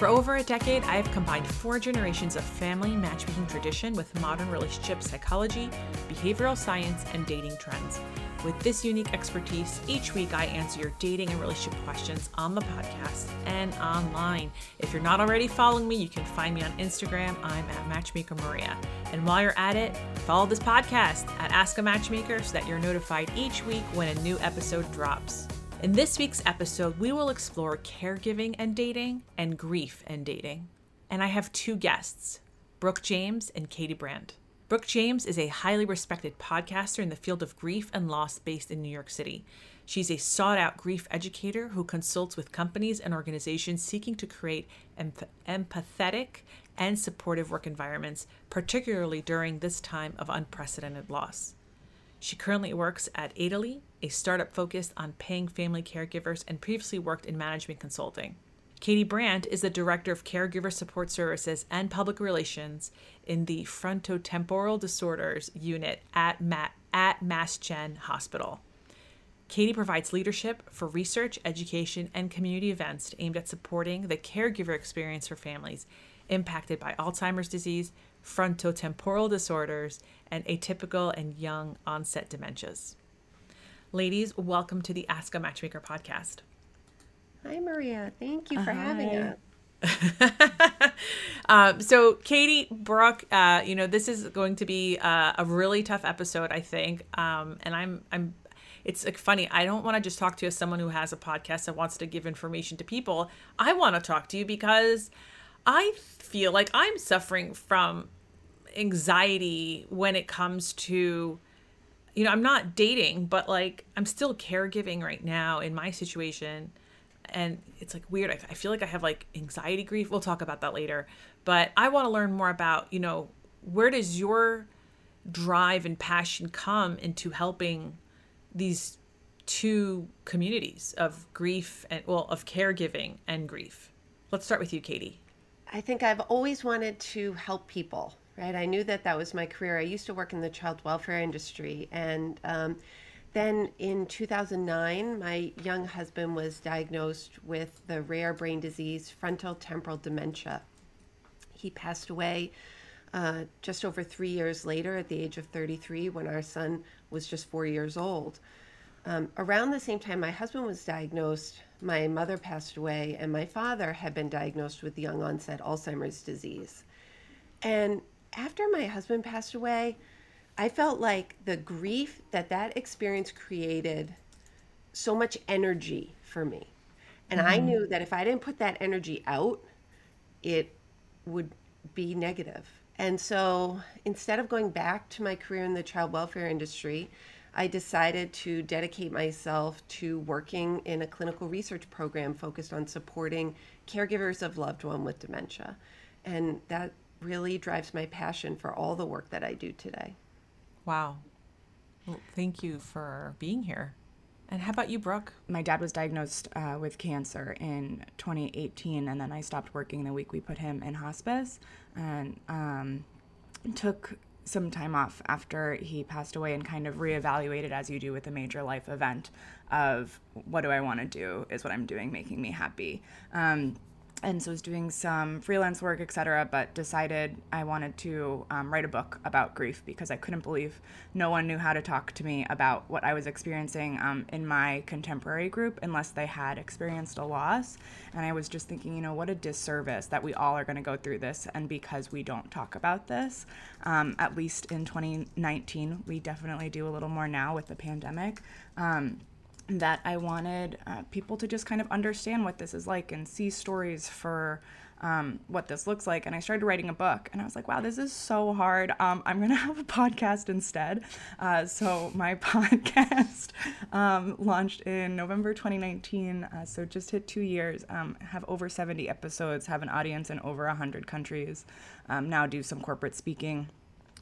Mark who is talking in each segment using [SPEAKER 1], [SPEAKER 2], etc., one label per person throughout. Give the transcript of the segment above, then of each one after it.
[SPEAKER 1] For over a decade, I have combined four generations of family matchmaking tradition with modern relationship psychology, behavioral science, and dating trends. With this unique expertise, each week I answer your dating and relationship questions on the podcast and online. If you're not already following me, you can find me on Instagram. I'm at Matchmaker Maria. And while you're at it, follow this podcast at Ask a Matchmaker so that you're notified each week when a new episode drops. In this week's episode, we will explore caregiving and dating and grief and dating. And I have two guests, Brooke James and Katie Brandt. Brooke James is a highly respected podcaster in the field of grief and loss based in New York City. She's a sought out grief educator who consults with companies and organizations seeking to create empath- empathetic and supportive work environments, particularly during this time of unprecedented loss. She currently works at Adely, a startup focused on paying family caregivers, and previously worked in management consulting. Katie Brandt is the Director of Caregiver Support Services and Public Relations in the Frontotemporal Disorders Unit at, Ma- at Mass Gen Hospital. Katie provides leadership for research, education, and community events aimed at supporting the caregiver experience for families impacted by Alzheimer's disease, frontotemporal disorders, and atypical and young onset dementias. Ladies, welcome to the Ask a Matchmaker podcast.
[SPEAKER 2] Hi, Maria. Thank you for Hi. having us.
[SPEAKER 1] um, so Katie Brooke, uh, you know this is going to be uh, a really tough episode, I think. Um, and I'm I'm it's like funny. I don't want to just talk to you as someone who has a podcast that wants to give information to people. I want to talk to you because I feel like I'm suffering from anxiety when it comes to you know, I'm not dating, but like I'm still caregiving right now in my situation. And it's like weird. I, feel like I have like anxiety grief. We'll talk about that later. But I want to learn more about, you know, where does your drive and passion come into helping these two communities of grief and, well, of caregiving and grief? Let's start with you, Katie.
[SPEAKER 2] I think I've always wanted to help people, right? I knew that that was my career. I used to work in the child welfare industry. And um, then in 2009, my young husband was diagnosed with the rare brain disease, frontal temporal dementia. He passed away uh, just over three years later at the age of 33 when our son was just four years old. Um, around the same time my husband was diagnosed, my mother passed away, and my father had been diagnosed with young onset Alzheimer's disease. And after my husband passed away, I felt like the grief that that experience created so much energy for me. And mm-hmm. I knew that if I didn't put that energy out, it would be negative. And so instead of going back to my career in the child welfare industry, I decided to dedicate myself to working in a clinical research program focused on supporting caregivers of loved one with dementia. And that really drives my passion for all the work that I do today.
[SPEAKER 1] Wow. Well, thank you for being here. And how about you, Brooke?
[SPEAKER 3] My dad was diagnosed uh, with cancer in 2018, and then I stopped working the week we put him in hospice and um, took some time off after he passed away and kind of reevaluated as you do with a major life event of what do I want to do? Is what I'm doing making me happy? Um, and so I was doing some freelance work, etc. But decided I wanted to um, write a book about grief because I couldn't believe no one knew how to talk to me about what I was experiencing um, in my contemporary group unless they had experienced a loss. And I was just thinking, you know, what a disservice that we all are going to go through this, and because we don't talk about this, um, at least in 2019, we definitely do a little more now with the pandemic. That I wanted uh, people to just kind of understand what this is like and see stories for um, what this looks like. And I started writing a book, and I was like, wow, this is so hard. Um, I'm going to have a podcast instead. Uh, so my podcast um, launched in November 2019. Uh, so just hit two years, um, have over 70 episodes, have an audience in over 100 countries, um, now do some corporate speaking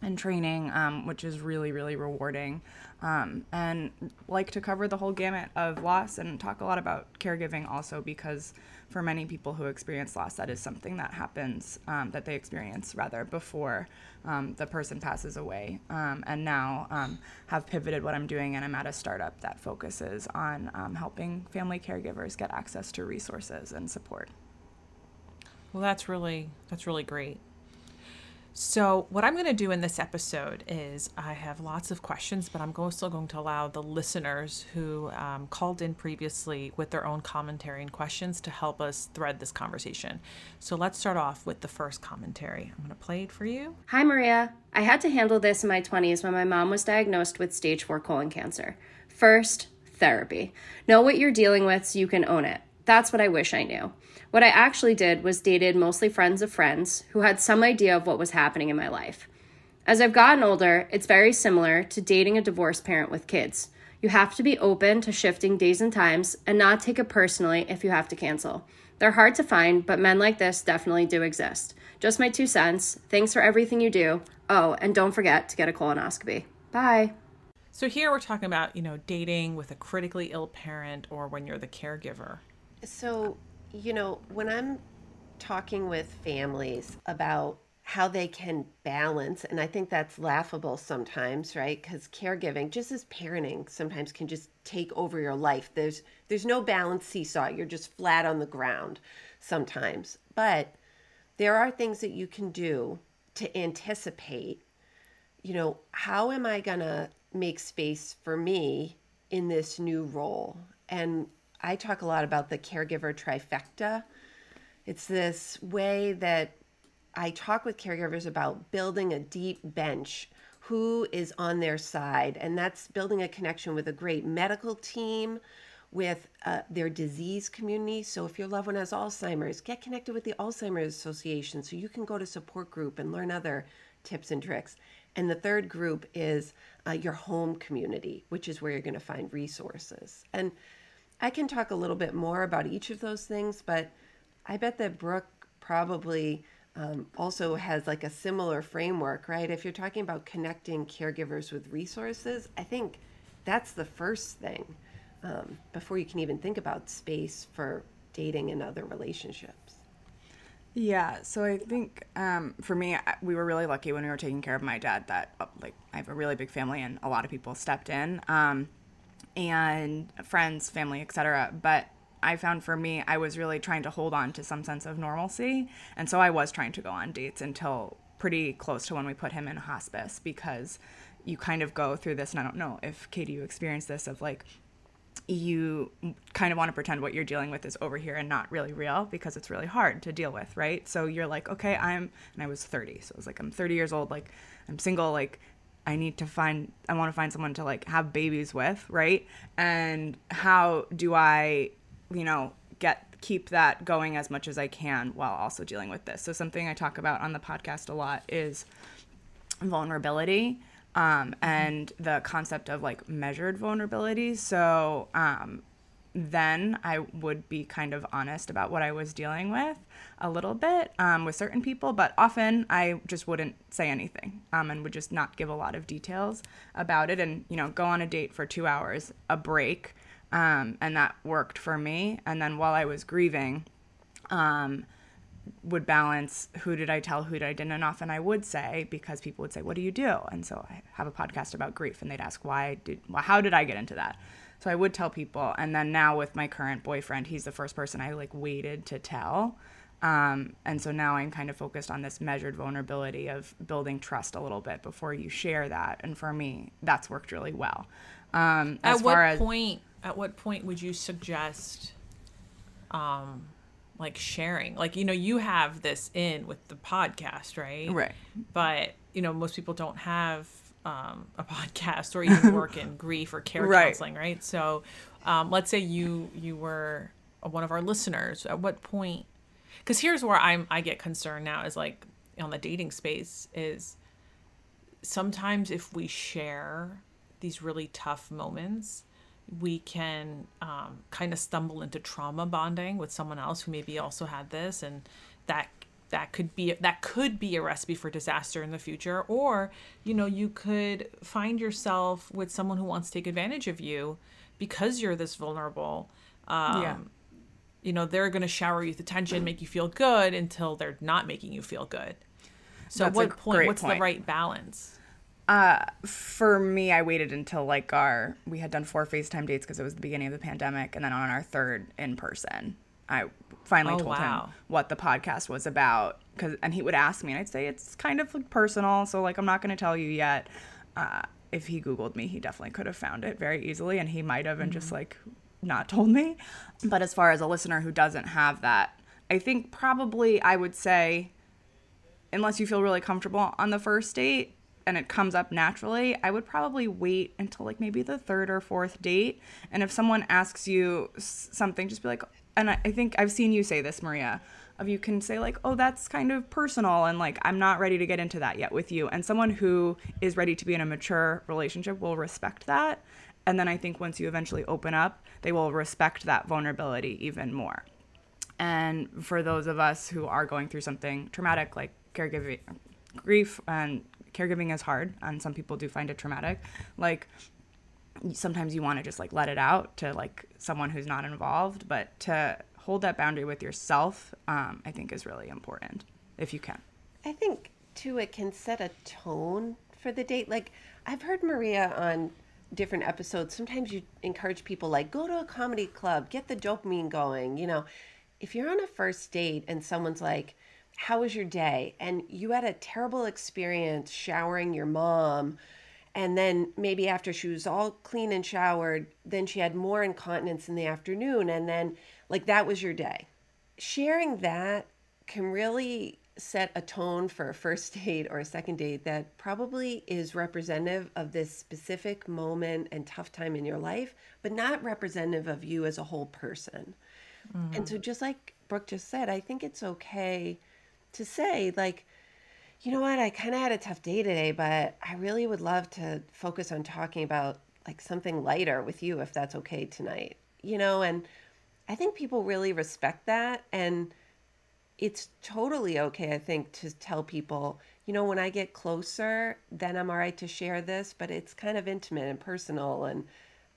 [SPEAKER 3] and training, um, which is really, really rewarding. Um, and like to cover the whole gamut of loss and talk a lot about caregiving also because for many people who experience loss, that is something that happens, um, that they experience rather before um, the person passes away. Um, and now um, have pivoted what I'm doing, and I'm at a startup that focuses on helping family caregivers get access to resources and support.
[SPEAKER 1] Well, that's really that's really great. So, what I'm going to do in this episode is I have lots of questions, but I'm still going to allow the listeners who um, called in previously with their own commentary and questions to help us thread this conversation. So, let's start off with the first commentary. I'm going to play it for you.
[SPEAKER 4] Hi, Maria. I had to handle this in my 20s when my mom was diagnosed with stage 4 colon cancer. First, therapy. Know what you're dealing with so you can own it. That's what I wish I knew. What I actually did was dated mostly friends of friends who had some idea of what was happening in my life. As I've gotten older, it's very similar to dating a divorced parent with kids. You have to be open to shifting days and times and not take it personally if you have to cancel. They're hard to find, but men like this definitely do exist. Just my two cents. Thanks for everything you do. Oh, and don't forget to get a colonoscopy. Bye.
[SPEAKER 1] So here we're talking about, you know, dating with a critically ill parent or when you're the caregiver.
[SPEAKER 2] So you know, when I'm talking with families about how they can balance, and I think that's laughable sometimes, right? Because caregiving, just as parenting, sometimes can just take over your life. There's there's no balance seesaw. You're just flat on the ground sometimes. But there are things that you can do to anticipate, you know, how am I gonna make space for me in this new role? And I talk a lot about the caregiver trifecta. It's this way that I talk with caregivers about building a deep bench who is on their side. And that's building a connection with a great medical team, with uh, their disease community. So if your loved one has Alzheimer's, get connected with the Alzheimer's Association so you can go to support group and learn other tips and tricks. And the third group is uh, your home community, which is where you're going to find resources. And I can talk a little bit more about each of those things, but I bet that Brooke probably um, also has like a similar framework, right? If you're talking about connecting caregivers with resources, I think that's the first thing um, before you can even think about space for dating and other relationships.
[SPEAKER 3] Yeah, so I think um, for me, we were really lucky when we were taking care of my dad that, like, I have a really big family and a lot of people stepped in. Um, and friends, family, etc. But I found for me, I was really trying to hold on to some sense of normalcy. And so I was trying to go on dates until pretty close to when we put him in hospice because you kind of go through this. And I don't know if Katie, you experienced this of like, you kind of want to pretend what you're dealing with is over here and not really real because it's really hard to deal with, right? So you're like, okay, I'm, and I was 30. So it was like, I'm 30 years old, like, I'm single, like, I need to find I want to find someone to like have babies with, right? And how do I, you know, get keep that going as much as I can while also dealing with this. So something I talk about on the podcast a lot is vulnerability um, and the concept of like measured vulnerability. So um, then I would be kind of honest about what I was dealing with a little bit um, with certain people, but often I just wouldn't say anything um, and would just not give a lot of details about it and, you know, go on a date for two hours, a break. Um, and that worked for me. And then while I was grieving, um, would balance who did I tell, who did I didn't, and often I would say because people would say, "What do you do?" And so I have a podcast about grief, and they'd ask, "Why did? Well, how did I get into that?" So I would tell people. And then now with my current boyfriend, he's the first person I like waited to tell. Um, and so now I'm kind of focused on this measured vulnerability of building trust a little bit before you share that. And for me, that's worked really well. Um,
[SPEAKER 1] at what as, point? At what point would you suggest, um, like sharing? Like you know, you have this in with the podcast, right?
[SPEAKER 3] Right.
[SPEAKER 1] But you know, most people don't have um, a podcast or even work in grief or care right. counseling, right? So, um, let's say you you were one of our listeners. At what point? Because here's where I'm I get concerned now is like on the dating space is sometimes if we share these really tough moments we can um, kind of stumble into trauma bonding with someone else who maybe also had this and that that could be that could be a recipe for disaster in the future or you know you could find yourself with someone who wants to take advantage of you because you're this vulnerable um,
[SPEAKER 3] Yeah.
[SPEAKER 1] you know they're going to shower you with attention make you feel good until they're not making you feel good so at
[SPEAKER 3] That's a
[SPEAKER 1] what point what's
[SPEAKER 3] point.
[SPEAKER 1] the right balance
[SPEAKER 3] for me, I waited until like our we had done four FaceTime dates because it was the beginning of the pandemic, and then on our third in person, I finally
[SPEAKER 1] Oh,
[SPEAKER 3] told
[SPEAKER 1] wow.
[SPEAKER 3] him what the podcast was about. Cause and he would ask me, and I'd say it's kind of like personal, so like I'm not going to tell you yet. Uh, if he Googled me, he definitely could have found it very easily, and he might have and just like not told me. But as far as a listener who doesn't have that, I think probably I would say unless you feel really comfortable on the first date and it comes up naturally, I would probably wait until like maybe the third or fourth date. And if someone asks you something, just be like, and I, I think I've seen you say this, Maria, of you can say like, oh, that's kind of personal, and like I'm not ready to get into that yet with you. And someone who is ready to be in a mature relationship will respect that. And then I think once you eventually open up, they will respect that vulnerability even more. And for those of us who are going through something traumatic like caregiving, grief, and caregiving is hard, and some people do find it traumatic, like sometimes you want to just like let it out to like someone who's not involved, but to hold that boundary with yourself, um, I think is really important if you can.
[SPEAKER 2] I think too it can set a tone for the date. Like I've heard Maria on different episodes. Sometimes you encourage people like go to a comedy club, get the dopamine going, you know. If you're on a first date and someone's like, "How was your day?" and you had a terrible experience showering your mom, and then maybe after she was all clean and showered, then she had more incontinence in the afternoon and then like that was your day sharing that can really set a tone for a first date or a second date that probably is representative of this specific moment and tough time in your life, but not representative of you as a whole person. And mm-hmm. so, just like Brooke just said, I think it's okay to say, like, you know what, I kind of had a tough day today, but I really would love to focus on talking about like something lighter with you if that's okay tonight, you know? And I think people really respect that. And it's totally okay, I think, to tell people, you know, when I get closer, then I'm all right to share this, but it's kind of intimate and personal. And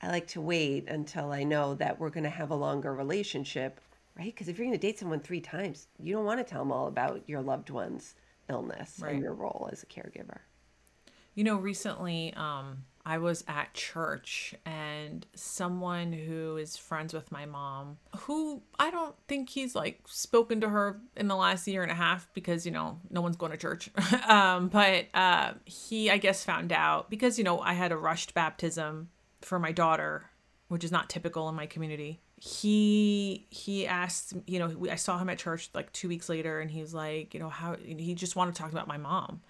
[SPEAKER 2] I like to wait until I know that we're going to have a longer relationship, right? Because if you're going to date someone three times, you don't want to tell them all about your loved one's illness
[SPEAKER 1] Right.
[SPEAKER 2] and your role as a caregiver.
[SPEAKER 1] You know, recently um, I was at church and someone who is friends with my mom, who I don't think he's like spoken to her in the last year and a half because, you know, no one's going to church. um, but uh, he, I guess, found out because, you know, I had a rushed baptism for my daughter, which is not typical in my community. He he asked, you know, we- I saw him at church like two weeks later, and he was like, you know, how he just wanted to talk about my mom.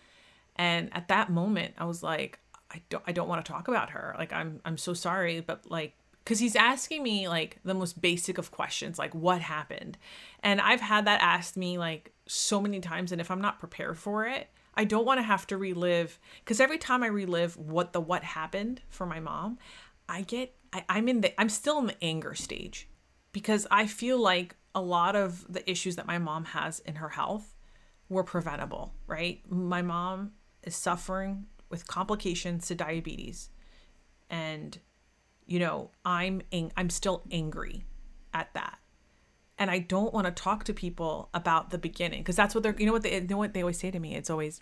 [SPEAKER 1] And at that moment, I was like, I don't, I don't want to talk about her. Like, I'm, I'm so sorry, but like, because he's asking me like the most basic of questions, like what happened, and I've had that asked me like so many times, and if I'm not prepared for it, I don't want to have to relive. Because every time I relive what the what happened for my mom, I get, I, I'm in the, I'm still in the anger stage, because I feel like a lot of the issues that my mom has in her health were preventable, right? My mom is suffering with complications to diabetes. And you know, I'm ang- I'm still angry at that. And I don't want to talk to people about the beginning because that's what they're you know what they you know what they always say to me? It's always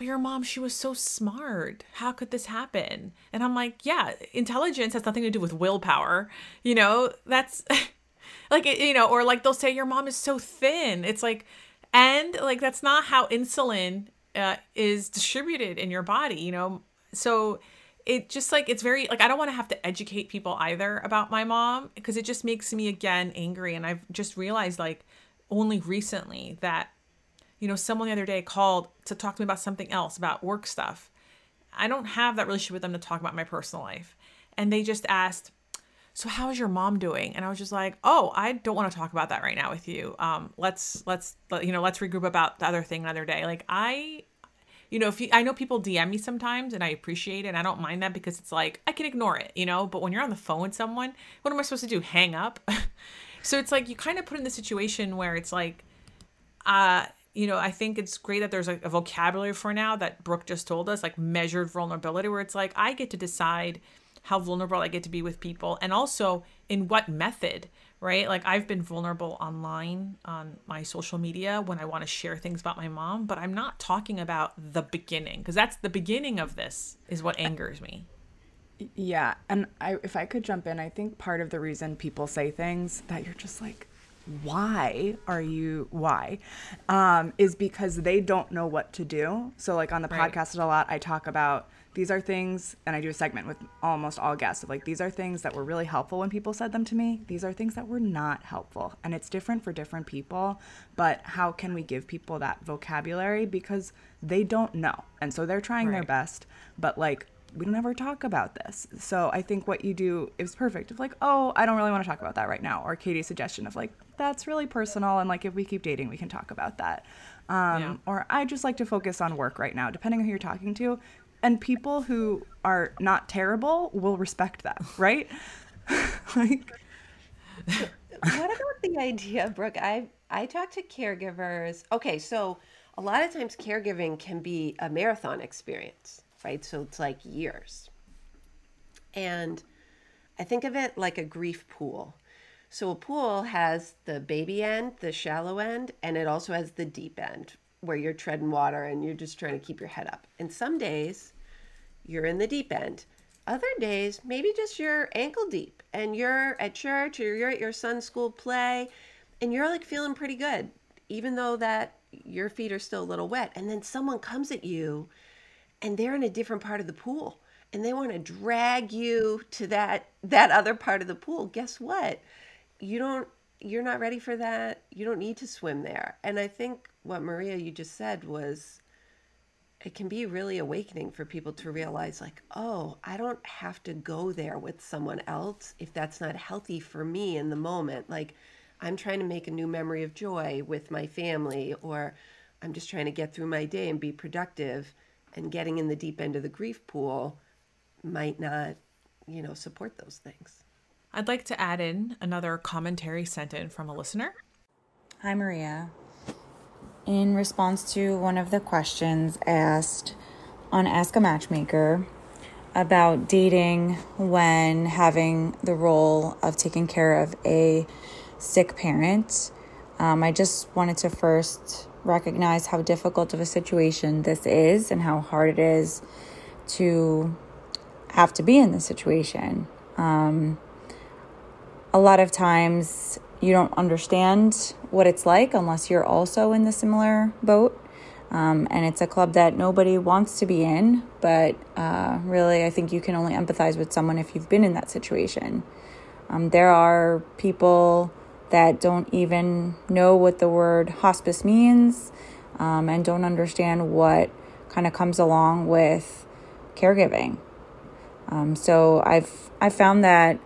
[SPEAKER 1] but your mom, she was so smart. How could this happen? And I'm like, yeah, intelligence has nothing to do with willpower. You know, that's like, you know, or like they'll say your mom is so thin. It's like, and like, that's not how insulin uh, is distributed in your body, you know? So it just like, it's very, like, I don't want to have to educate people either about my mom because it just makes me again angry. And I've just realized like only recently that you know, someone the other day called to talk to me about something else, about work stuff. I don't have that relationship with them to talk about my personal life. And they just asked, so how's your mom doing? And i was just like oh i don't want to talk about that right now with you. Um let's let's you know let's regroup about the other thing another day. Like i you know if you i know people dm me sometimes and i appreciate it and i don't mind that because it's like i can ignore it you know? But when you're on the phone with someone what am i supposed to do? Hang up? So it's like you kind of put in the situation where it's like uh you know, I think it's great that there's a, a, vocabulary for now that Brooke just told us, like measured vulnerability, where it's like I get to decide how vulnerable I get to be with people and also in what method, right? Like I've been vulnerable online on my social media when I want to share things about my mom, but I'm not talking about the beginning because that's the beginning of this is what angers me.
[SPEAKER 3] Yeah, and I if I could jump in, I think part of the reason people say things that you're just like why are you why um, is because they don't know what to do so like on the right. podcast a lot i talk about these are things and i do a segment with almost all guests of like these are things that were really helpful when people said them to me these are things that were not helpful and it's different for different people but how can we give people that vocabulary because they don't know and so they're trying right. their best but like we don't ever talk about this. So I think what you do is perfect. Of like, oh, I don't really want to talk about that right now. Or Katie's suggestion of like, that's really personal and like if we keep dating we can talk about that. Um, yeah. or i just like to focus on work right now depending on who you're talking to. And people who are not terrible will respect that right? Like
[SPEAKER 2] what about the idea brooke? I i talk to caregivers. Okay so a lot of times caregiving can be a marathon experience right? So it's like years. And i think of it like a grief pool so a pool has the baby end, the shallow end, and it also has the deep end where you're treading water and you're just trying to keep your head up. And some days you're in the deep end. Other days, maybe just you're ankle deep and you're at church or you're at your son's school play and you're like feeling pretty good, even though that your feet are still a little wet. And then someone comes at you and they're in a different part of the pool and they want to drag you to that that other part of the pool. Guess what? You don't you're not ready for that. You don't need to swim there. And I think what Maria you just said was it can be really awakening for people to realize like, "Oh, I don't have to go there with someone else if that's not healthy for me in the moment." Like I'm trying to make a new memory of joy with my family or I'm just trying to get through my day and be productive and getting in the deep end of the grief pool might not, you know, support those things.
[SPEAKER 1] I'd like to add in another commentary sent in from a listener.
[SPEAKER 5] Hi, Maria. In response to one of the questions asked on Ask a Matchmaker about dating when having the role of taking care of a sick parent, um, I just wanted to first recognize how difficult of a situation this is and how hard it is to have to be in this situation. Um, a lot of times you don't understand what it's like unless you're also in the similar boat. Um, and it's a club that nobody wants to be in, but uh, really, I think you can only empathize with someone if you've been in that situation. Um, there are people that don't even know what the word hospice means um, and don't understand what kind of comes along with caregiving. Um, so I've I found that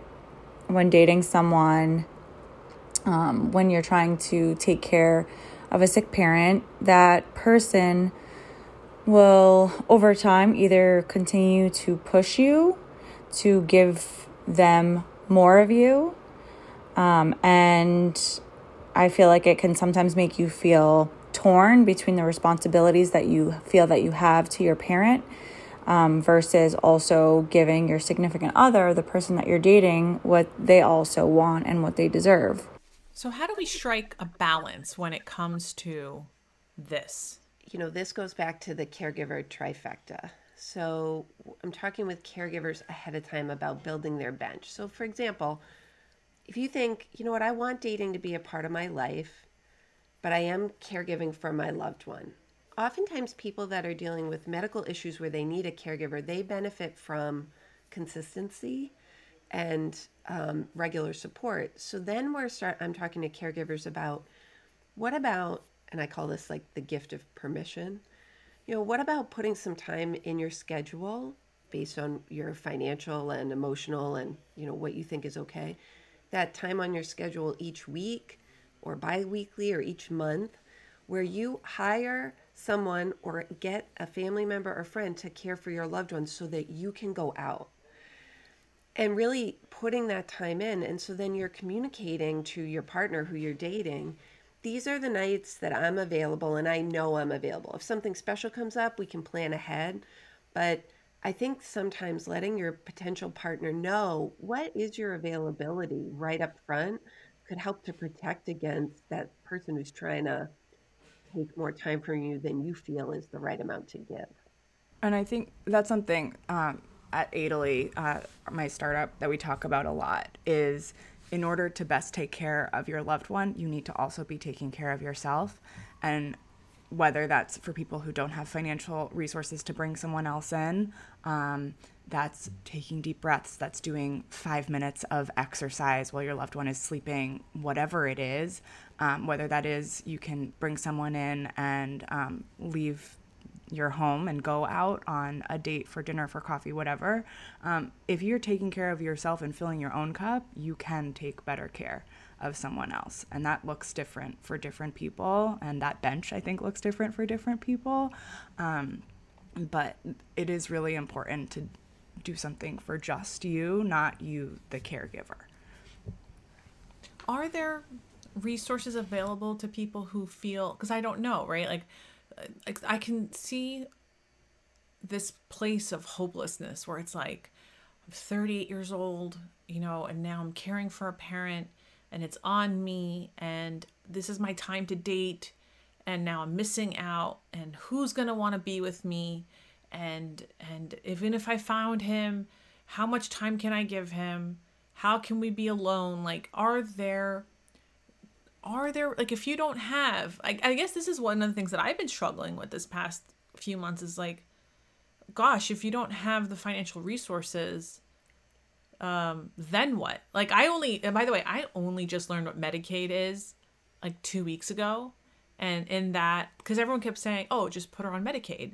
[SPEAKER 5] when dating someone, um, when you're trying to take care of a sick parent, that person will over time either continue to push you to give them more of you. Um, and I feel like it can sometimes make you feel torn between the responsibilities that you feel that you have to your parent um, versus also giving your significant other, the person that you're dating, what they also want and what they deserve.
[SPEAKER 1] So, how do we strike a balance when it comes to this?
[SPEAKER 2] You know, this goes back to the caregiver trifecta. So, I'm talking with caregivers ahead of time about building their bench. So, for example, if you think, you know what, I want dating to be a part of my life, but I am caregiving for my loved one oftentimes people that are dealing with medical issues where they need a caregiver they benefit from consistency and um, regular support. So then we're start i'm talking to caregivers about what about and i call this like the gift of permission you know what about putting some time in your schedule based on your financial and emotional and you know what you think is okay? That time on your schedule each week or bi-weekly or each month where you hire someone or get a family member or friend to care for your loved ones so that you can go out and really putting that time in and so then you're communicating to your partner who you're dating these are the nights that I'm available and I know I'm available. If something special comes up, we can plan ahead. But I think sometimes letting your potential partner know what is your availability right up front could help to protect against that person who's trying to take more time from you than you feel is the right amount to give.
[SPEAKER 3] And I think that's something um, at Adely, uh, my startup, that we talk about a lot is in order to best take care of your loved one, you need to also be taking care of yourself. And whether that's for people who don't have financial resources to bring someone else in, um, that's taking deep breaths, that's doing five minutes of exercise while your loved one is sleeping, whatever it is, um, whether that is you can bring someone in and um, leave your home and go out on a date for dinner, for coffee, whatever, um, if you're taking care of yourself and filling your own cup, you can take better care of someone else. And that looks different for different people. And that bench, I think, looks different for different people. Um, but it is really important to do something for just you, not you, the caregiver.
[SPEAKER 1] Are there resources available to people who feel, because I don't know, right? Like, I can see this place of hopelessness where it's like I'm 38 years old, you know, and now I'm caring for a parent and it's on me and this is my time to date and now I'm missing out and who's going to want to be with me and and even if I found him, how much time can I give him? How can we be alone? Like are there are there like if you don't have I, I guess this is one of the things that i've been struggling with this past few months is like gosh if you don't have the financial resources um then what like i only and by the way i only just learned what medicaid is like two weeks ago and in that because everyone kept saying oh just put her on medicaid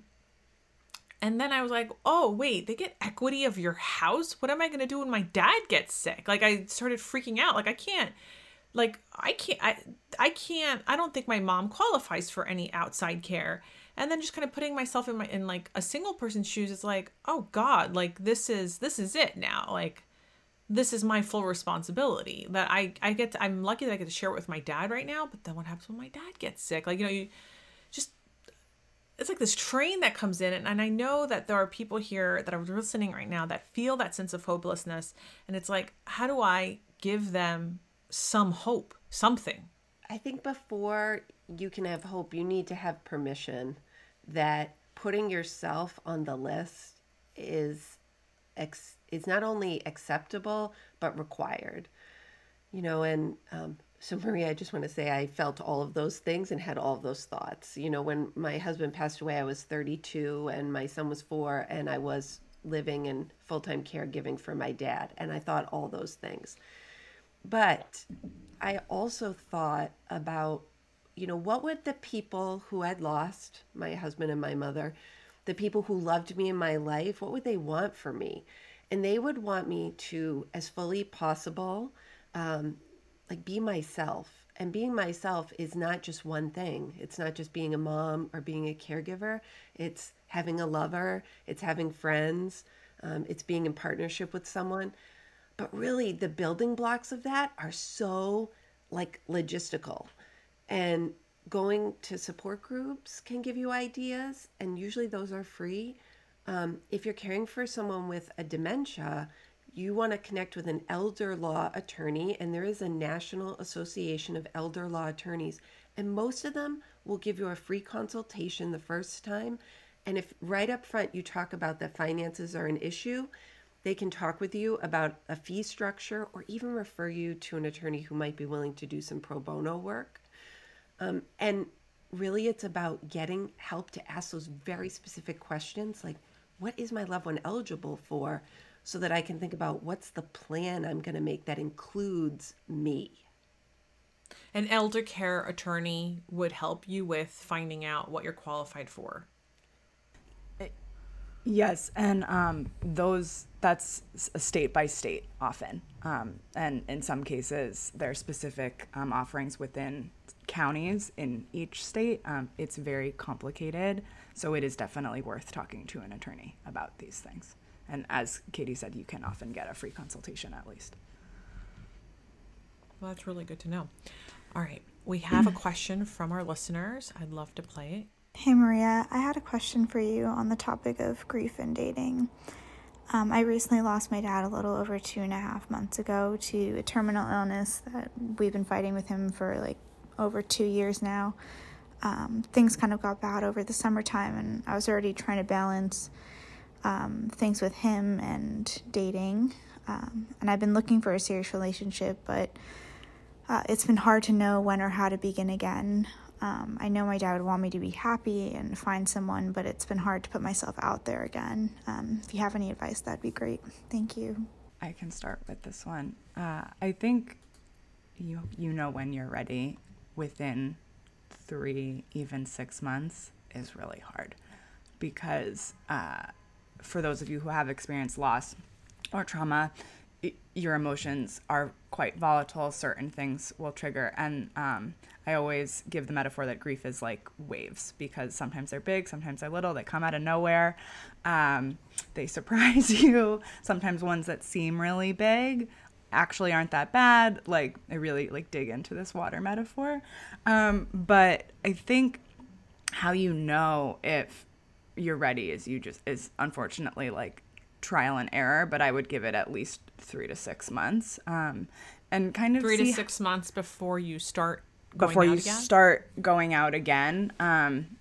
[SPEAKER 1] and then i was like oh wait they get equity of your house? What am i going to do when my dad gets sick? Like i started freaking out. Like i can't like i can't i i can't i don't think my mom qualifies for any outside care. And then just kind of putting myself in my in like a single person's shoes is like oh god like this is this is it now. Like this is my full responsibility that i i get to, i'm lucky that i get to share it with my dad right now but then what happens when my dad gets sick? Like you know you it's like this train that comes in and, and i know that there are people here that are listening right now that feel that sense of hopelessness and it's like how do i give them some hope, something.
[SPEAKER 2] I think before you can have hope, you need to have permission that putting yourself on the list is ex- is not only acceptable but required. You know, and um, so Maria, I just want to say I felt all of those things and had all of those thoughts. You know, when my husband passed away, I was 32 and my son was four, and I was living in full time caregiving for my dad, and I thought all those things. But I also thought about, you know, what would the people who had lost my husband and my mother, the people who loved me in my life, what would they want for me? And they would want me to, as fully possible, um, like be myself. And being myself is not just one thing. It's not just being a mom or being a caregiver. It's having a lover. It's having friends. Um, it's being in partnership with someone. But really, the building blocks of that are so like logistical. And going to support groups can give you ideas, and usually those are free. Um, if you're caring for someone with a dementia, you want to connect with an elder law attorney, and there is a National Association of Elder Law Attorneys, and most of them will give you a free consultation the first time. And if right up front you talk about that finances are an issue, they can talk with you about a fee structure or even refer you to an attorney who might be willing to do some pro bono work. Um, and really, it's about getting help to ask those very specific questions like, what is my loved one eligible for? So that I can think about what's the plan I'm going to make that includes me.
[SPEAKER 1] An elder care attorney would help you with finding out what you're qualified for
[SPEAKER 3] Yes, and um, those that's a state by state often, um, and in some cases there are specific um, offerings within counties in each state. Um, it's very complicated, so it is definitely worth talking to an attorney about these things. And as Katie said, you can often get a free consultation at least.
[SPEAKER 1] Well, that's really good to know. All right, we have a question from our listeners. I'd love to play it.
[SPEAKER 6] Hey Maria, I had a question for you on the topic of grief and dating. Um, I recently lost my dad a little over two and a half months ago to a terminal illness that we've been fighting with him for like over two years now. Um, things kind of got bad over the summertime, and I was already trying to balance um, things with him and dating. Um, and I've been looking for a serious relationship, but uh, it's been hard to know when or how to begin again. Um, I know my dad would want me to be happy and find someone, but it's been hard to put myself out there again. Um, if you have any advice, that'd be great. Thank you.
[SPEAKER 3] I can start with this one. Uh, I think you you know when you're ready. Within three, even six months is really hard because uh, for those of you who have experienced loss or trauma, your emotions are quite volatile. Certain things will trigger. And um, I always give the metaphor that grief is like waves because sometimes they're big, sometimes they're little, they come out of nowhere. Um, they surprise you. Sometimes ones that seem really big actually aren't that bad. Like, I really like dig into this water metaphor. Um, but I think how you know if you're ready is you just is unfortunately like trial and error, but I would give it at least three to six months. Um, and kind of
[SPEAKER 1] three to six months before you start
[SPEAKER 3] before you
[SPEAKER 1] again?
[SPEAKER 3] start going out again. Um,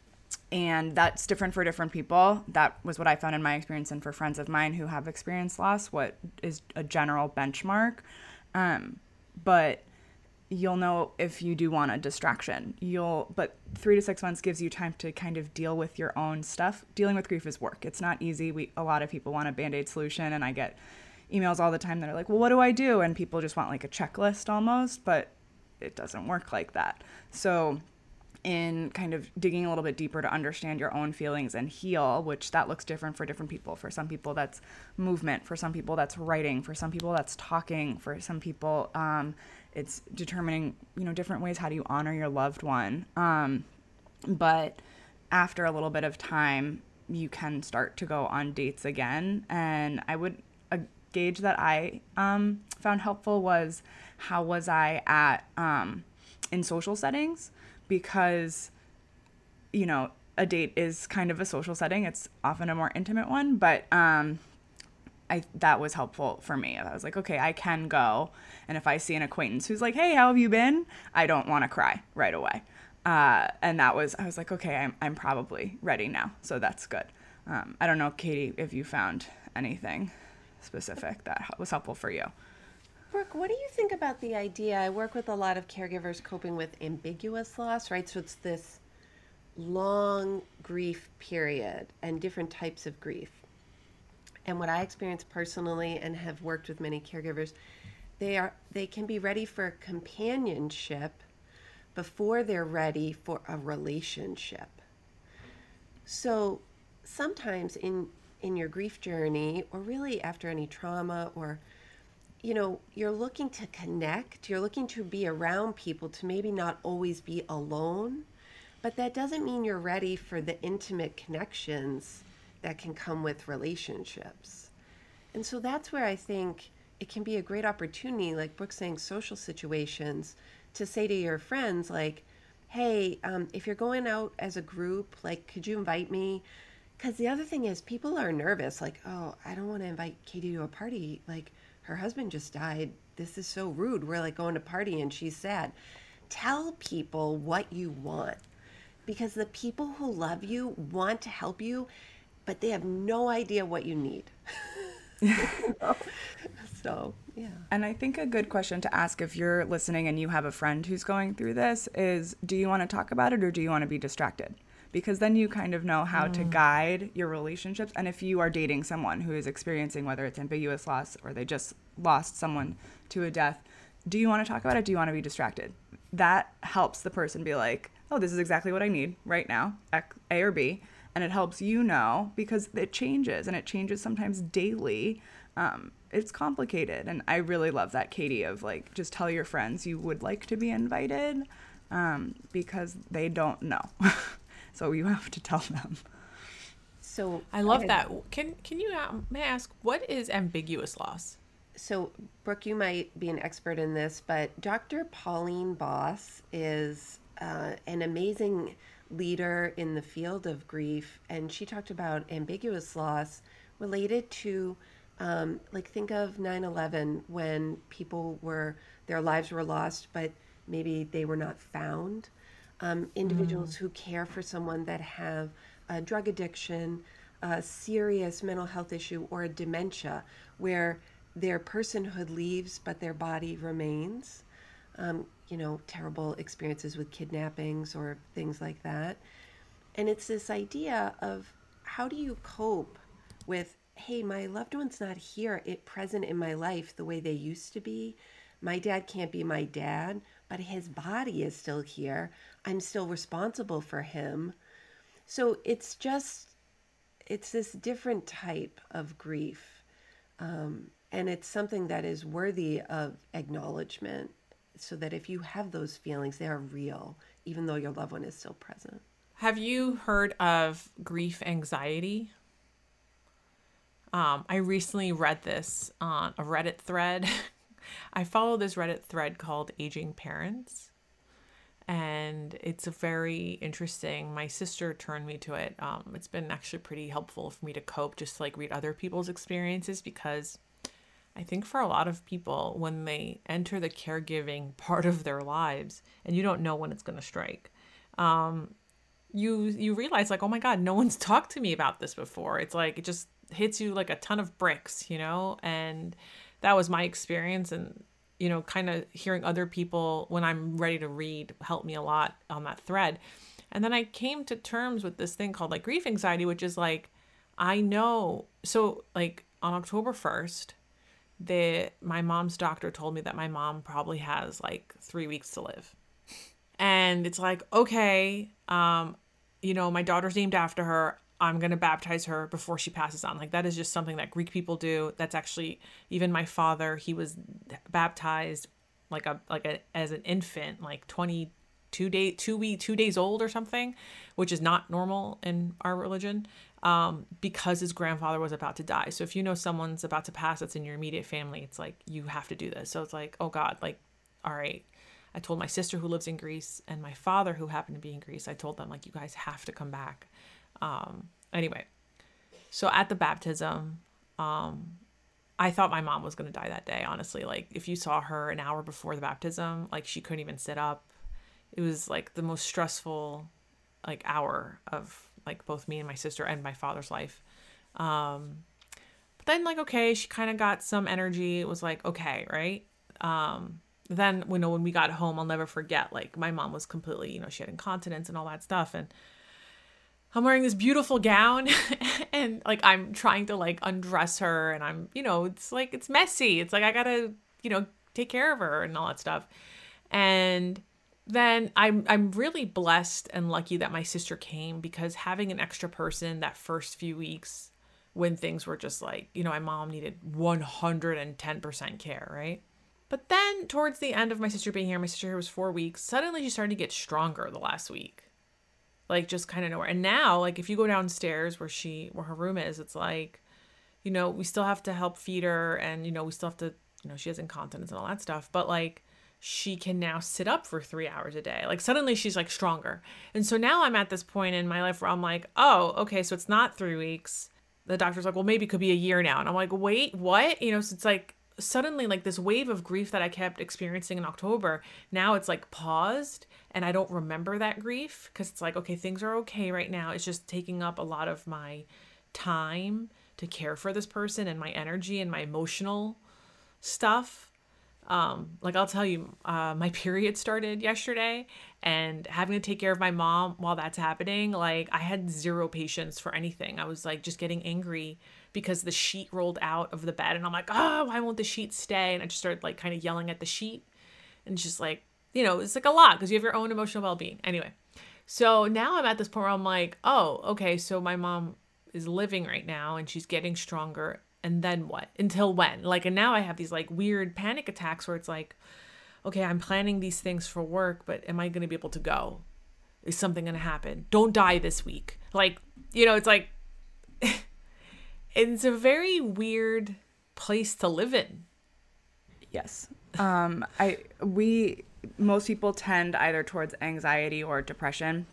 [SPEAKER 3] and that's different for different people. That was what I found in my experience, and for friends of mine who have experienced loss, what is a general benchmark. Um, but you'll know if you do want a distraction. You'll, but three to six months gives you time to kind of deal with your own stuff. Dealing with grief is work. It's not easy. We a lot of people want a band aid solution, and I get emails all the time that are like, "Well, what do I do?" And people just want like a checklist almost, but it doesn't work like that. So in kind of digging a little bit deeper to understand your own feelings and heal, which that looks different for different people. For some people, that's movement. For some people, that's writing. For some people, that's talking. For some people, um, it's determining you know different ways how do you honor your loved one. Um, but after a little bit of time you can start to go on dates again. And i would a gauge that i um, found helpful was how was i at um, in social settings? Because you know a date is kind of a social setting. It's often a more intimate one but um, I that was helpful for me. I was like, okay, I can go, and if I see an acquaintance who's like, hey, how have you been? I don't want to cry right away. Uh, and that was I was like, okay, I'm I'm probably ready now, so that's good. Um, I don't know, Katie, if you found anything specific that was helpful for you.
[SPEAKER 2] Brooke, what do you think about the idea? I work with a lot of caregivers coping with ambiguous loss, right? So it's this long grief period and different types of grief and what I experience personally and have worked with many caregivers, they are they can be ready for companionship before they're ready for a relationship. So sometimes in in your grief journey or really after any trauma or you know, you're looking to connect, you're looking to be around people to maybe not always be alone, but that doesn't mean you're ready for the intimate connections that can come with relationships. And so that's where I think it can be a great opportunity, like Brooke saying, social situations, to say to your friends, like, hey, um, if you're going out as a group, like, could you invite me? Because the other thing is, people are nervous, like, oh, I don't want to invite Katie to a party. Like, her husband just died. This is so rude. We're like going to party and she's sad. Tell people what you want because the people who love you want to help you but they have no idea what you need. So, yeah.
[SPEAKER 3] And I think a good question to ask if you're listening and you have a friend who's going through this is do you want to talk about it or do you want to be distracted? Because then you kind of know how mm. to guide your relationships. And if you are dating someone who is experiencing whether it's ambiguous loss or they just lost someone to a death, do you want to talk about it? Do you want to be distracted? That helps the person be like, oh, this is exactly what I need right now, A or B and it helps you know because it changes and it changes sometimes daily. Um, it's complicated, and I really love that, Katie, of like just tell your friends you would like to be invited um, because they don't know. so you have to tell them.
[SPEAKER 2] So
[SPEAKER 1] I love that. Can can you um, may I ask what is ambiguous loss?
[SPEAKER 2] So, Brooke, you might be an expert in this, but Dr. Pauline Boss is uh, an amazing leader in the field of grief, and she talked about ambiguous loss related to, um, like, think of 9 11 when people were, their lives were lost, but maybe they were not found. Um, individuals who care for someone that have a drug addiction, a serious mental health issue, or a dementia, where their personhood leaves but their body remains. Um, you know, terrible experiences with kidnappings or things like that. And it's this idea of how do you cope with, hey, my loved one's not here, it present in my life the way they used to be. My dad can't be my dad, but his body is still here. I'm still responsible for him. So it's just, it's this different type of grief. Um, and it's something that is worthy of acknowledgement so that if you have those feelings, they are real, even though your loved one is still present.
[SPEAKER 1] Have you heard of grief anxiety? Um, I recently read this on a Reddit thread. I follow this Reddit thread called Aging Parents, and it's a very interesting. My sister turned me to it. Um, it's been actually pretty helpful for me to cope, just to like read other people's experiences because I think for a lot of people, when they enter the caregiving part of their lives, and you don't know when it's going to strike, um, you you realize like, oh my god, no one's talked to me about this before. It's like it just hits you like a ton of bricks, you know. And that was my experience, and you know, kind of hearing other people when I'm ready to read helped me a lot on that thread. And then I came to terms with this thing called like grief anxiety, which is like, I know. So like on October first the my mom's doctor told me that my mom probably has like three weeks to live. And it's like okay um you know my daughter's named after her. I'm going to baptize her before she passes on. Like that is just something that greek people do. That's actually even my father he was baptized like a like a as an infant like 22 day two week two days old or something which is not normal in our religion um, because his grandfather was about to die. So if you know someone's about to pass that's in your immediate family, it's like you have to do this. So it's like, oh God, like, all right. I told my sister who lives in Greece and my father who happened to be in Greece, I told them, like, you guys have to come back. Um, anyway, so at the baptism, um, I thought my mom was going to die that day, honestly. Like, if you saw her an hour before the baptism, like, she couldn't even sit up. It was like the most stressful, like, hour of like both me and my sister and my father's life. Um, but then like okay, she kind of got some energy. It was like okay, right? Um, then you know when we got home, I'll never forget. Like my mom was completely, you know, she had incontinence and all that stuff, and I'm wearing this beautiful gown and like I'm trying to like undress her and I'm, you know, it's like it's messy. It's like I got to, you know, take care of her and all that stuff. And then I'm I'm really blessed and lucky that my sister came because having an extra person that first few weeks when things were just like, you know, my mom needed 110% care, right? But then towards the end of my sister being here, my sister here was 4 weeks, suddenly she started to get stronger the last week. Like just kind of nowhere. And now, like if you go downstairs where she where her room is, it's like you know, we still have to help feed her and you know, we still have to, you know, she has incontinence and all that stuff, but like she can now sit up for three hours a day. Like suddenly she's like stronger. And so now I'm at this point in my life where I'm like, oh, okay, so it's not three weeks. The doctor's like, well, maybe it could be a year now. And I'm like, wait, what? You know, so it's like suddenly like this wave of grief that I kept experiencing in October, now it's like paused and I don't remember that grief because it's like, okay, things are okay right now. It's just taking up a lot of my time to care for this person and my energy and my emotional stuff um, like I'll tell you, uh, my period started yesterday, and having to take care of my mom while that's happening, like I had zero patience for anything. I was like just getting angry because the sheet rolled out of the bed, and I'm like, oh, why won't the sheet stay? And I just started like kind of yelling at the sheet, and just like you know, it's like a lot because you have your own emotional well being. Anyway, So now I'm at this point where I'm like, oh, okay, so my mom is living right now and she's getting stronger. And then what? Until when? Like, and now I have these like weird panic attacks where it's like, okay, I'm planning these things for work, but am I going to be able to go? Is something going to happen? Don't die this week. Like, you know, it's like, it's a very weird place to live in.
[SPEAKER 3] Yes. Um, I we most people tend either towards anxiety or depression.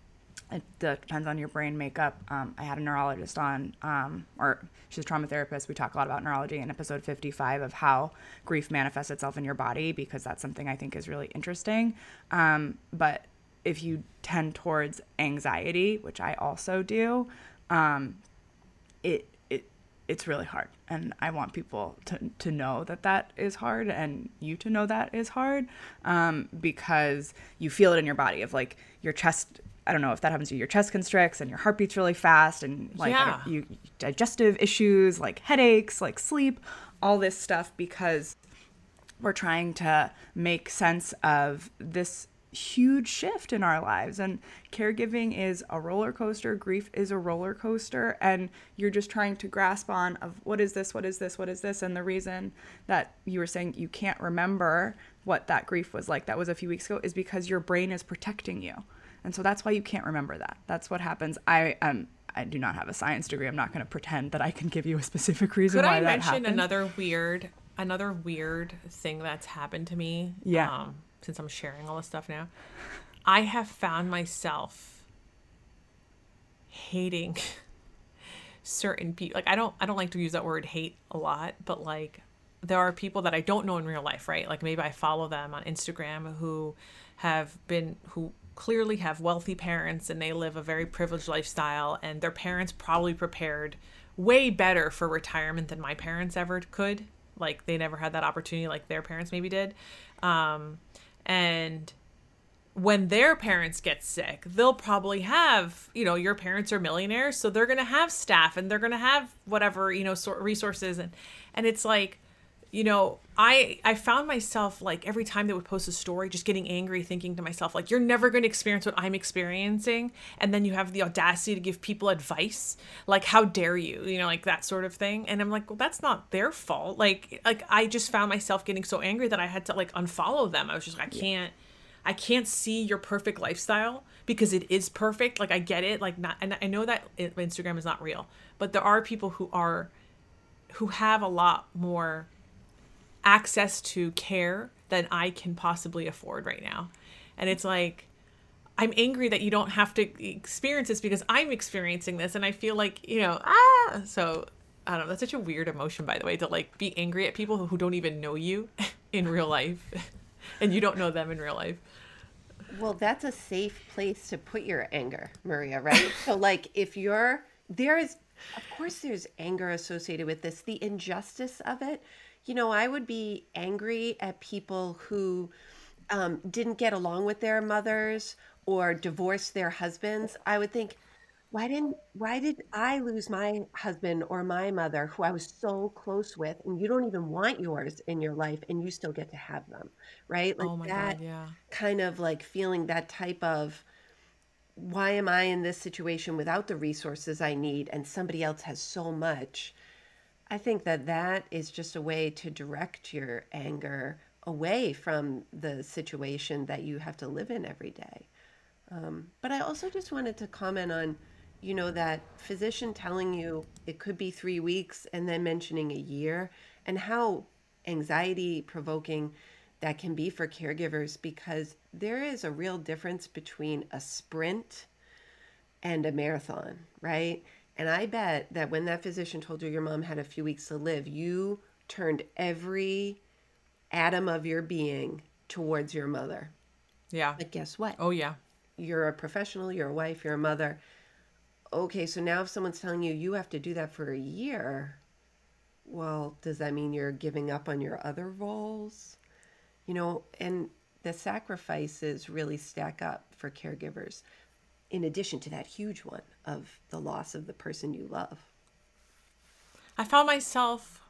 [SPEAKER 3] It depends on your brain makeup. Um, I had a neurologist on, um, or she's a trauma therapist. We talk a lot about neurology in episode 55 of how grief manifests itself in your body because that's something I think is really interesting. Um, but if you tend towards anxiety, which I also do, um, it it's really hard and i want people to, to know that that is hard and you to know that is hard um, because you feel it in your body of like your chest i don't know if that happens to you your chest constricts and your heart beats really fast and like
[SPEAKER 1] Yeah.
[SPEAKER 3] you digestive issues like headaches like sleep all this stuff because we're trying to make sense of this huge shift in our lives. And caregiving is a roller coaster grief is a roller coaster and you're just trying to grasp on of what is this what is this what is this? And the reason that you were saying you can't remember what that grief was like that was a few weeks ago is because your brain is protecting you and so that's why you can't remember that that's what happens i um I do not have a science degree. I'm not going to pretend that I can give you a specific reason
[SPEAKER 1] Could
[SPEAKER 3] why
[SPEAKER 1] I
[SPEAKER 3] that
[SPEAKER 1] mention
[SPEAKER 3] happened.
[SPEAKER 1] another weird, another weird thing that's happened to me?
[SPEAKER 3] Yeah.
[SPEAKER 1] Um, since I'm sharing all this stuff now, I have found myself hating certain people. Like I don't, I don't like to use that word hate a lot, but like there are people that I don't know in real life, right? Like maybe I follow them on Instagram who have been who clearly have wealthy parents and they live a very privileged lifestyle and their parents probably prepared way better for retirement than my parents ever could. Like they never had that opportunity like their parents maybe did. Um and when their parents get sick, they'll probably have, you know, your parents are millionaires, so they're going to have staff and they're going to have whatever, you know, sort resources and and it's like, you know, I I found myself like every time they would post a story just getting angry thinking to myself like you're never going to experience what I'm experiencing. And then you have the audacity to give people advice like how dare you? You know like that sort of thing. And I'm like well that's not their fault. Like like I just found myself getting so angry that I had to like unfollow them. I was just like I can't I can't see your perfect lifestyle because it is perfect. Like I get it. Like not, and I know that Instagram is not real, but there are people who are, who have a lot more access to care than I can possibly afford right now, and it's like. I'm angry that you don't have to experience this because I'm experiencing this and I feel like, you know, ah so I don't know, that's such a weird emotion by the way, to like be angry at people who don't even know you in real life and you don't know them in real life.
[SPEAKER 2] Well, that's a safe place to put your anger, Maria, right? so, like, if you're there is, of course, there's anger associated with this, the injustice of it. You know, I would be angry at people who um, didn't get along with their mothers or divorced their husbands. I would think, why didn't why did I lose my husband or my mother who I was so close with and you don't even want yours in your life and you still get to have them, right? Like
[SPEAKER 1] oh my
[SPEAKER 2] that
[SPEAKER 1] god, yeah.
[SPEAKER 2] kind of like feeling that type of why am I in this situation without the resources I need and somebody else has so much? I think that that is just a way to direct your anger away from the situation that you have to live in every day. Um, but I also just wanted to comment on, you know, that physician telling you it could be three weeks and then mentioning a year and how anxiety provoking that can be for caregivers because there is a real difference between a sprint and a marathon, right? And I bet that when that physician told you your mom had a few weeks to live, you turned every atom of your being towards your mother.
[SPEAKER 1] Yeah.
[SPEAKER 2] But guess what?
[SPEAKER 1] Oh yeah.
[SPEAKER 2] You're a professional, you're a wife, you're a mother. Okay, so now if someone's telling you you have to do that for a year, well, does that mean you're giving up on your other roles? You know, and the sacrifices really stack up for caregivers in addition to that huge one of the loss of the person you love.
[SPEAKER 1] I found myself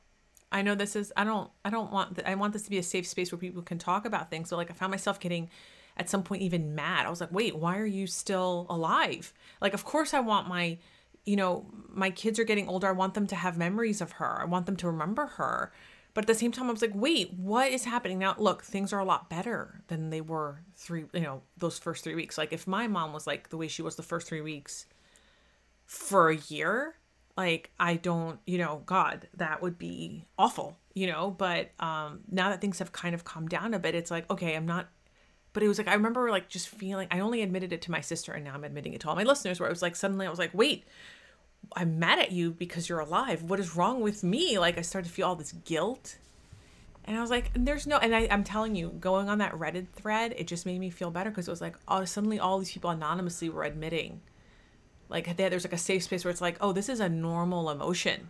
[SPEAKER 1] I know this is I don't I don't want I want this to be a safe space where people can talk about things. So like I found myself getting at some point even mad. I was like, wait, why are you still alive? Like, of course, I want my, you know, my kids are getting older. I want them to have memories of her. I want them to remember her. But at the same time, I was like, wait, what is happening now? Look, things are a lot better than they were three, you know, those first three weeks. Like, if my mom was like the way she was the first three weeks for a year, like, I don't, you know, God, that would be awful, you know. But um, now that things have kind of calmed down a bit, it's like, okay, I'm not but it was like I remember like just feeling I only admitted it to my sister and now I'm admitting it to all my listeners where I was like suddenly I was like wait I'm mad at you because you're alive. What is wrong with me? Like I started to feel all this guilt. And I was like there's no and I, I'm telling you going on that Reddit thread it just made me feel better because it was like oh suddenly all these people anonymously were admitting like there's like a safe space where it's like oh this is a normal emotion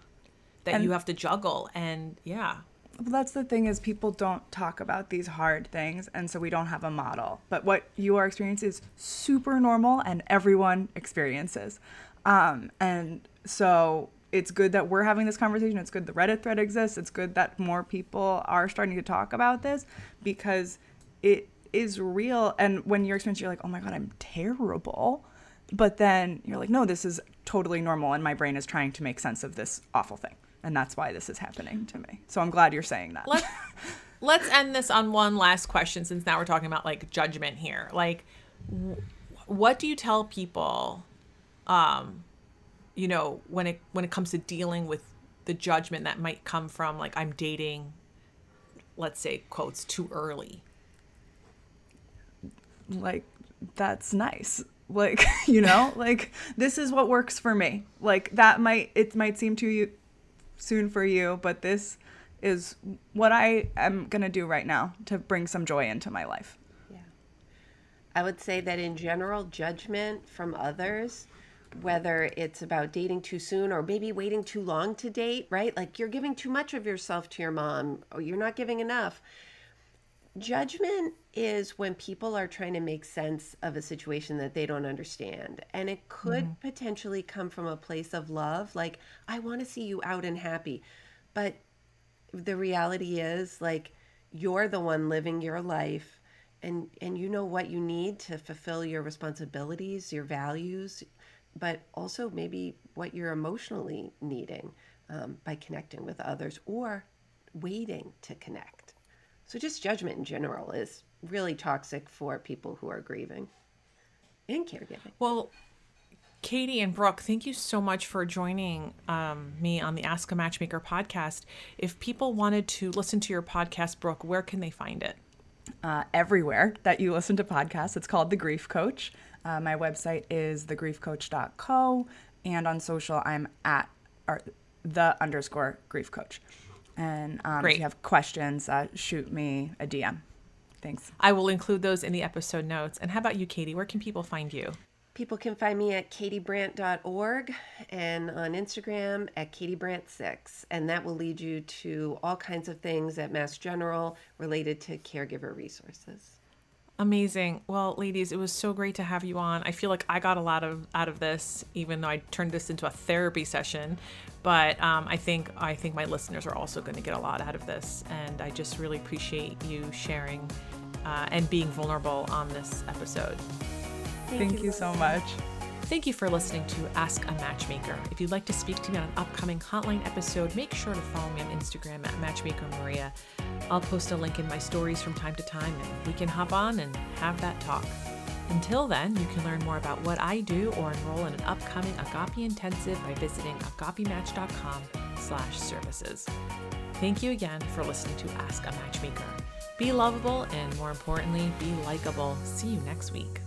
[SPEAKER 1] that
[SPEAKER 3] And-
[SPEAKER 1] you have to juggle. And yeah.
[SPEAKER 3] Well, that's the thing is people don't talk about these hard things, and so we don't have a model. But what you are experiencing is super normal, and everyone experiences. Um, and so it's good that we're having this conversation. It's good the Reddit thread exists. It's good that more people are starting to talk about this because it is real. And when you're experiencing, you're like, oh my god, I'm terrible. But then you're like, no, this is totally normal, and my brain is trying to make sense of this awful thing and that's why this is happening to me. So I'm glad you're saying that.
[SPEAKER 1] Let's let's end this on one last question since now we're talking about like judgment here. Like what do you tell people um you know when it when it comes to dealing with the judgment that might come from like I'm dating let's say quotes too early.
[SPEAKER 3] like that's nice. Like, you know, like this is what works for me. Like that might it might seem too you soon for you, but this is what I am going to do right now to bring some joy into my life. Yeah.
[SPEAKER 2] I would say that in general, judgment from others, whether it's about dating too soon or maybe waiting too long to date, right? Like you're giving too much of yourself to your mom or you're not giving enough. Judgment is when people are trying to make sense of a situation that they don't understand. And it could mm-hmm. potentially come from a place of love, like, I want to see you out and happy. But the reality is, like, you're the one living your life and and you know what you need to fulfill your responsibilities your values but also maybe what you're emotionally needing um, by connecting with others or waiting to connect so just judgment in general is really toxic for people who are grieving and caregiving
[SPEAKER 1] Well, Katie and Brooke, thank you so much for joining um, me on the Ask a Matchmaker podcast. If people wanted to listen to your podcast, Brooke, where can they find it?
[SPEAKER 3] Uh, everywhere that you listen to podcasts. It's called The Grief Coach. Uh, my website is thegriefcoach.co, and on social, I'm at or the underscore grief coach. And um, if you have questions, uh, shoot me a DM. Thanks.
[SPEAKER 1] I will include those in the episode notes. And how about you, Katie? Where can people find you?
[SPEAKER 2] People can find me at katiebrandt.org and on instagram at katiebrandt6 and that will lead you to all kinds of things at mass general related to caregiver resources
[SPEAKER 1] Amazing. Well, ladies, it was so great to have you on. I feel like I got a lot of out of this, even though I turned this into a therapy session. But um, I think I think my listeners are also going to get a lot out of this, and I just really appreciate you sharing uh, and being vulnerable on this episode.
[SPEAKER 3] Thank, you so much.
[SPEAKER 1] Thank you for listening to Ask a Matchmaker. If you'd like to speak to me on an upcoming hotline episode, make sure to follow me on Instagram at Matchmaker Maria. I'll post a link in my stories from time to time and we can hop on and have that talk. Until then, you can learn more about what I do or enroll in an upcoming Agape Intensive by visiting agapematch.com slash services. Thank you again for listening to Ask a Matchmaker. Be lovable and more importantly, be likable. See you next week.